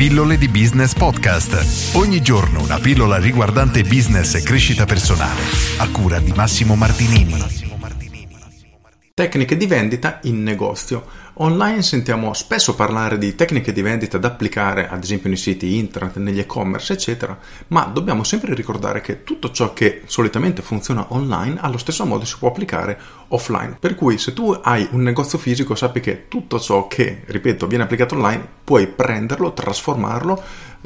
Pillole di Business Podcast. Ogni giorno una pillola riguardante business e crescita personale. A cura di Massimo Martinini. Tecniche di vendita in negozio. Online sentiamo spesso parlare di tecniche di vendita da applicare ad esempio nei siti internet, negli e-commerce, eccetera, ma dobbiamo sempre ricordare che tutto ciò che solitamente funziona online allo stesso modo si può applicare offline. Per cui se tu hai un negozio fisico sappi che tutto ciò che, ripeto, viene applicato online puoi prenderlo, trasformarlo,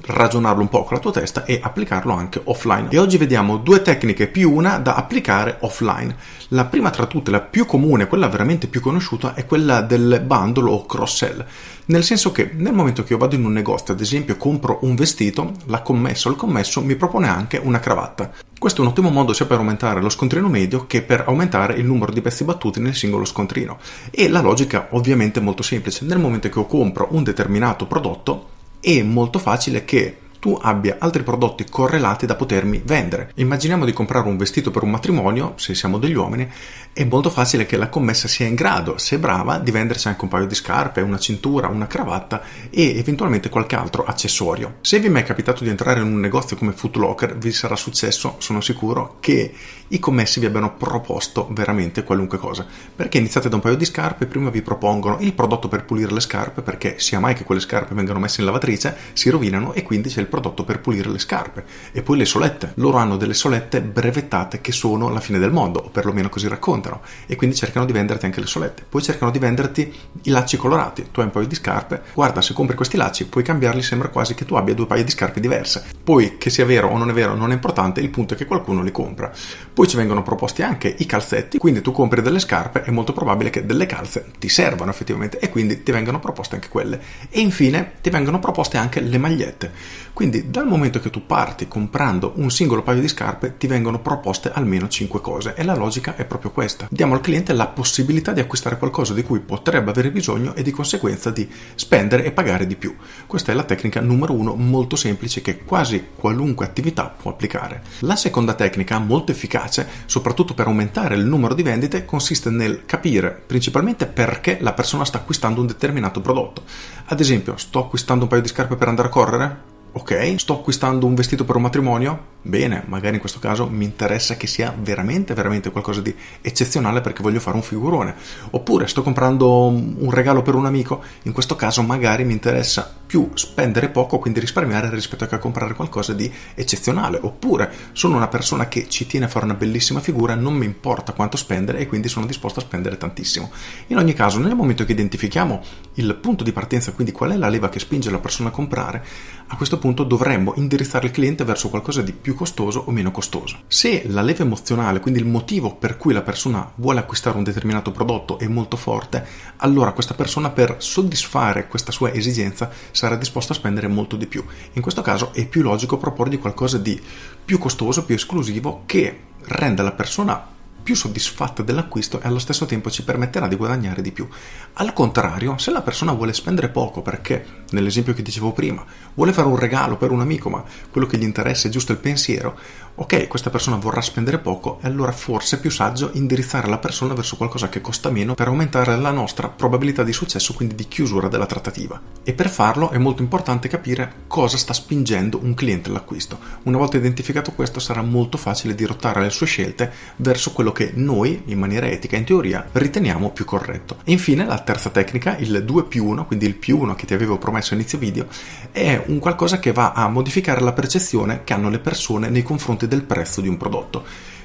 ragionarlo un po' con la tua testa e applicarlo anche offline. E oggi vediamo due tecniche più una da applicare offline. La prima tra tutte, la più comune, quella veramente più conosciuta, è quella del bundle o cross-sell. Nel senso che nel momento che io vado in un negozio, ad esempio compro un vestito, la commessa o il commesso mi propone anche una cravatta. Questo è un ottimo modo sia per aumentare lo scontrino medio che per aumentare il numero di pezzi battuti nel singolo scontrino. E la logica ovviamente è molto semplice. Nel momento che io compro un determinato prodotto, è molto facile che tu abbia altri prodotti correlati da potermi vendere. Immaginiamo di comprare un vestito per un matrimonio, se siamo degli uomini, è molto facile che la commessa sia in grado, se brava, di venderci anche un paio di scarpe, una cintura, una cravatta e eventualmente qualche altro accessorio. Se vi è mai capitato di entrare in un negozio come Footlocker, vi sarà successo, sono sicuro, che i commessi vi abbiano proposto veramente qualunque cosa. Perché iniziate da un paio di scarpe, prima vi propongono il prodotto per pulire le scarpe, perché sia mai che quelle scarpe vengano messe in lavatrice, si rovinano e quindi c'è il prodotto per pulire le scarpe. E poi le solette. Loro hanno delle solette brevettate che sono la fine del mondo, o perlomeno così raccontano. E quindi cercano di venderti anche le solette. Poi cercano di venderti i lacci colorati. Tu hai un paio di scarpe, guarda, se compri questi lacci puoi cambiarli, sembra quasi che tu abbia due paia di scarpe diverse. Poi che sia vero o non è vero non è importante, il punto è che qualcuno li compra. Poi ci vengono proposti anche i calzetti, quindi tu compri delle scarpe, è molto probabile che delle calze ti servano effettivamente e quindi ti vengono proposte anche quelle. E infine ti vengono proposte anche le magliette. Quindi dal momento che tu parti comprando un singolo paio di scarpe ti vengono proposte almeno 5 cose e la logica è proprio questa. Diamo al cliente la possibilità di acquistare qualcosa di cui potrebbe avere bisogno e di conseguenza di spendere e pagare di più. Questa è la tecnica numero uno molto semplice che quasi qualunque attività può applicare. La seconda tecnica molto efficace, soprattutto per aumentare il numero di vendite, consiste nel capire principalmente perché la persona sta acquistando un determinato prodotto. Ad esempio, sto acquistando un paio di scarpe per andare a correre? Ok, sto acquistando un vestito per un matrimonio? Bene, magari in questo caso mi interessa che sia veramente, veramente qualcosa di eccezionale perché voglio fare un figurone. Oppure sto comprando un regalo per un amico, in questo caso magari mi interessa più spendere poco, quindi risparmiare rispetto a comprare qualcosa di eccezionale. Oppure sono una persona che ci tiene a fare una bellissima figura, non mi importa quanto spendere e quindi sono disposto a spendere tantissimo. In ogni caso, nel momento che identifichiamo il punto di partenza, quindi qual è la leva che spinge la persona a comprare, a questo punto dovremmo indirizzare il cliente verso qualcosa di più costoso o meno costoso. Se la leva emozionale, quindi il motivo per cui la persona vuole acquistare un determinato prodotto è molto forte, allora questa persona per soddisfare questa sua esigenza sarà disposta a spendere molto di più. In questo caso è più logico proporgli qualcosa di più costoso, più esclusivo che renda la persona più soddisfatta dell'acquisto e allo stesso tempo ci permetterà di guadagnare di più. Al contrario, se la persona vuole spendere poco perché, nell'esempio che dicevo prima, vuole fare un regalo per un amico ma quello che gli interessa è giusto il pensiero, ok, questa persona vorrà spendere poco e allora forse è più saggio indirizzare la persona verso qualcosa che costa meno per aumentare la nostra probabilità di successo, quindi di chiusura della trattativa. E per farlo è molto importante capire cosa sta spingendo un cliente all'acquisto. Una volta identificato questo sarà molto facile dirottare le sue scelte verso quello che noi, in maniera etica, in teoria, riteniamo più corretto. E infine la terza tecnica, il 2 più 1, quindi il più 1 che ti avevo promesso inizio video, è un qualcosa che va a modificare la percezione che hanno le persone nei confronti del prezzo di un prodotto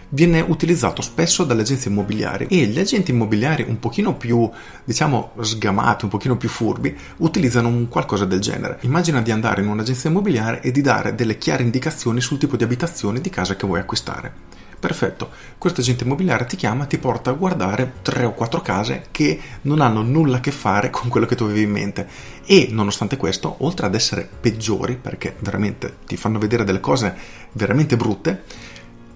viene utilizzato spesso dalle agenzie immobiliari e gli agenti immobiliari un pochino più, diciamo, sgamati, un pochino più furbi, utilizzano un qualcosa del genere. Immagina di andare in un'agenzia immobiliare e di dare delle chiare indicazioni sul tipo di abitazione di casa che vuoi acquistare. Perfetto, questo agente immobiliare ti chiama, ti porta a guardare tre o quattro case che non hanno nulla a che fare con quello che tu avevi in mente. E nonostante questo, oltre ad essere peggiori, perché veramente ti fanno vedere delle cose veramente brutte,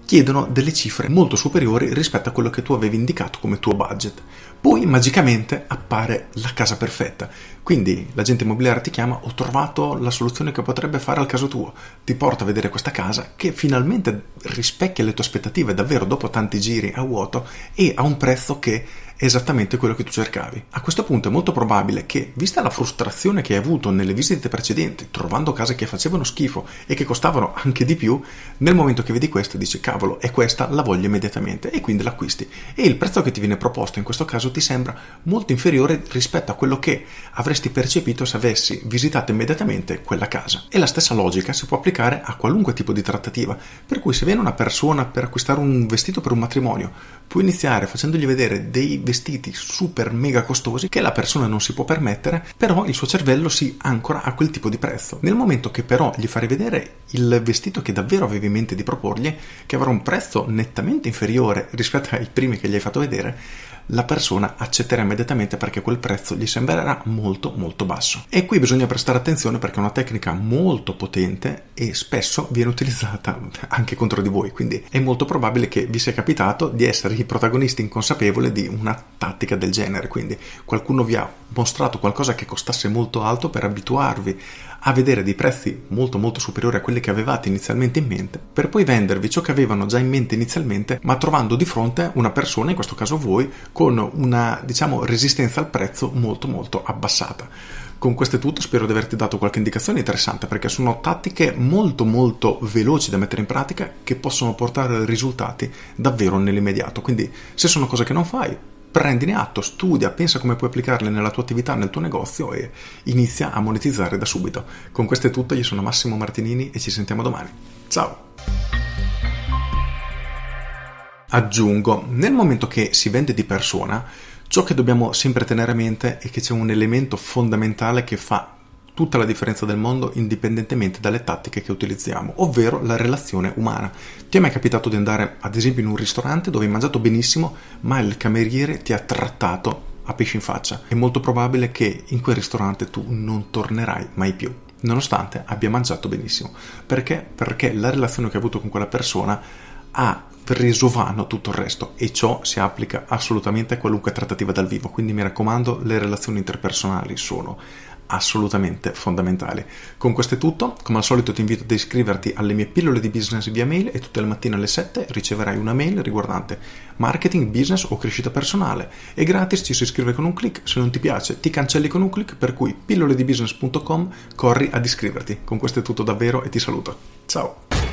chiedono delle cifre molto superiori rispetto a quello che tu avevi indicato come tuo budget. Poi magicamente appare la casa perfetta. Quindi l'agente immobiliare ti chiama, ho trovato la soluzione che potrebbe fare al caso tuo. Ti porta a vedere questa casa che finalmente rispecchia le tue aspettative davvero dopo tanti giri a vuoto e a un prezzo che esattamente quello che tu cercavi. A questo punto è molto probabile che, vista la frustrazione che hai avuto nelle visite precedenti, trovando case che facevano schifo e che costavano anche di più, nel momento che vedi questo dici cavolo, è questa, la voglio immediatamente e quindi l'acquisti. E il prezzo che ti viene proposto in questo caso ti sembra molto inferiore rispetto a quello che avresti percepito se avessi visitato immediatamente quella casa. E la stessa logica si può applicare a qualunque tipo di trattativa, per cui se viene una persona per acquistare un vestito per un matrimonio, puoi iniziare facendogli vedere dei vestiti super mega costosi che la persona non si può permettere, però il suo cervello si ancora a quel tipo di prezzo. Nel momento che però gli fai vedere il vestito che davvero avevi in mente di proporgli, che avrà un prezzo nettamente inferiore rispetto ai primi che gli hai fatto vedere, la persona accetterà immediatamente perché quel prezzo gli sembrerà molto molto basso. E qui bisogna prestare attenzione perché è una tecnica molto potente e spesso viene utilizzata anche contro di voi, quindi è molto probabile che vi sia capitato di essere i protagonisti inconsapevoli di una tattica del genere, quindi qualcuno vi ha mostrato qualcosa che costasse molto alto per abituarvi a vedere dei prezzi molto molto superiori a quelli che avevate inizialmente in mente, per poi vendervi ciò che avevano già in mente inizialmente, ma trovando di fronte una persona, in questo caso voi, con una diciamo resistenza al prezzo molto molto abbassata. Con questo è tutto, spero di averti dato qualche indicazione interessante perché sono tattiche molto molto veloci da mettere in pratica che possono portare risultati davvero nell'immediato. Quindi se sono cose che non fai, prendine atto, studia, pensa come puoi applicarle nella tua attività, nel tuo negozio e inizia a monetizzare da subito. Con questo è tutto, io sono Massimo Martinini e ci sentiamo domani. Ciao! Aggiungo, nel momento che si vende di persona, ciò che dobbiamo sempre tenere a mente è che c'è un elemento fondamentale che fa tutta la differenza del mondo indipendentemente dalle tattiche che utilizziamo, ovvero la relazione umana. Ti è mai capitato di andare ad esempio in un ristorante dove hai mangiato benissimo ma il cameriere ti ha trattato a pesce in faccia? È molto probabile che in quel ristorante tu non tornerai mai più nonostante abbia mangiato benissimo. Perché? Perché la relazione che hai avuto con quella persona ha reso vano tutto il resto e ciò si applica assolutamente a qualunque trattativa dal vivo. Quindi mi raccomando, le relazioni interpersonali sono assolutamente fondamentali. Con questo è tutto, come al solito ti invito ad iscriverti alle mie pillole di business via mail e tutte le mattine alle 7 riceverai una mail riguardante marketing, business o crescita personale. È gratis, ci si iscrive con un clic, se non ti piace ti cancelli con un clic, per cui pilloledibusiness.com corri ad iscriverti. Con questo è tutto davvero e ti saluto. Ciao!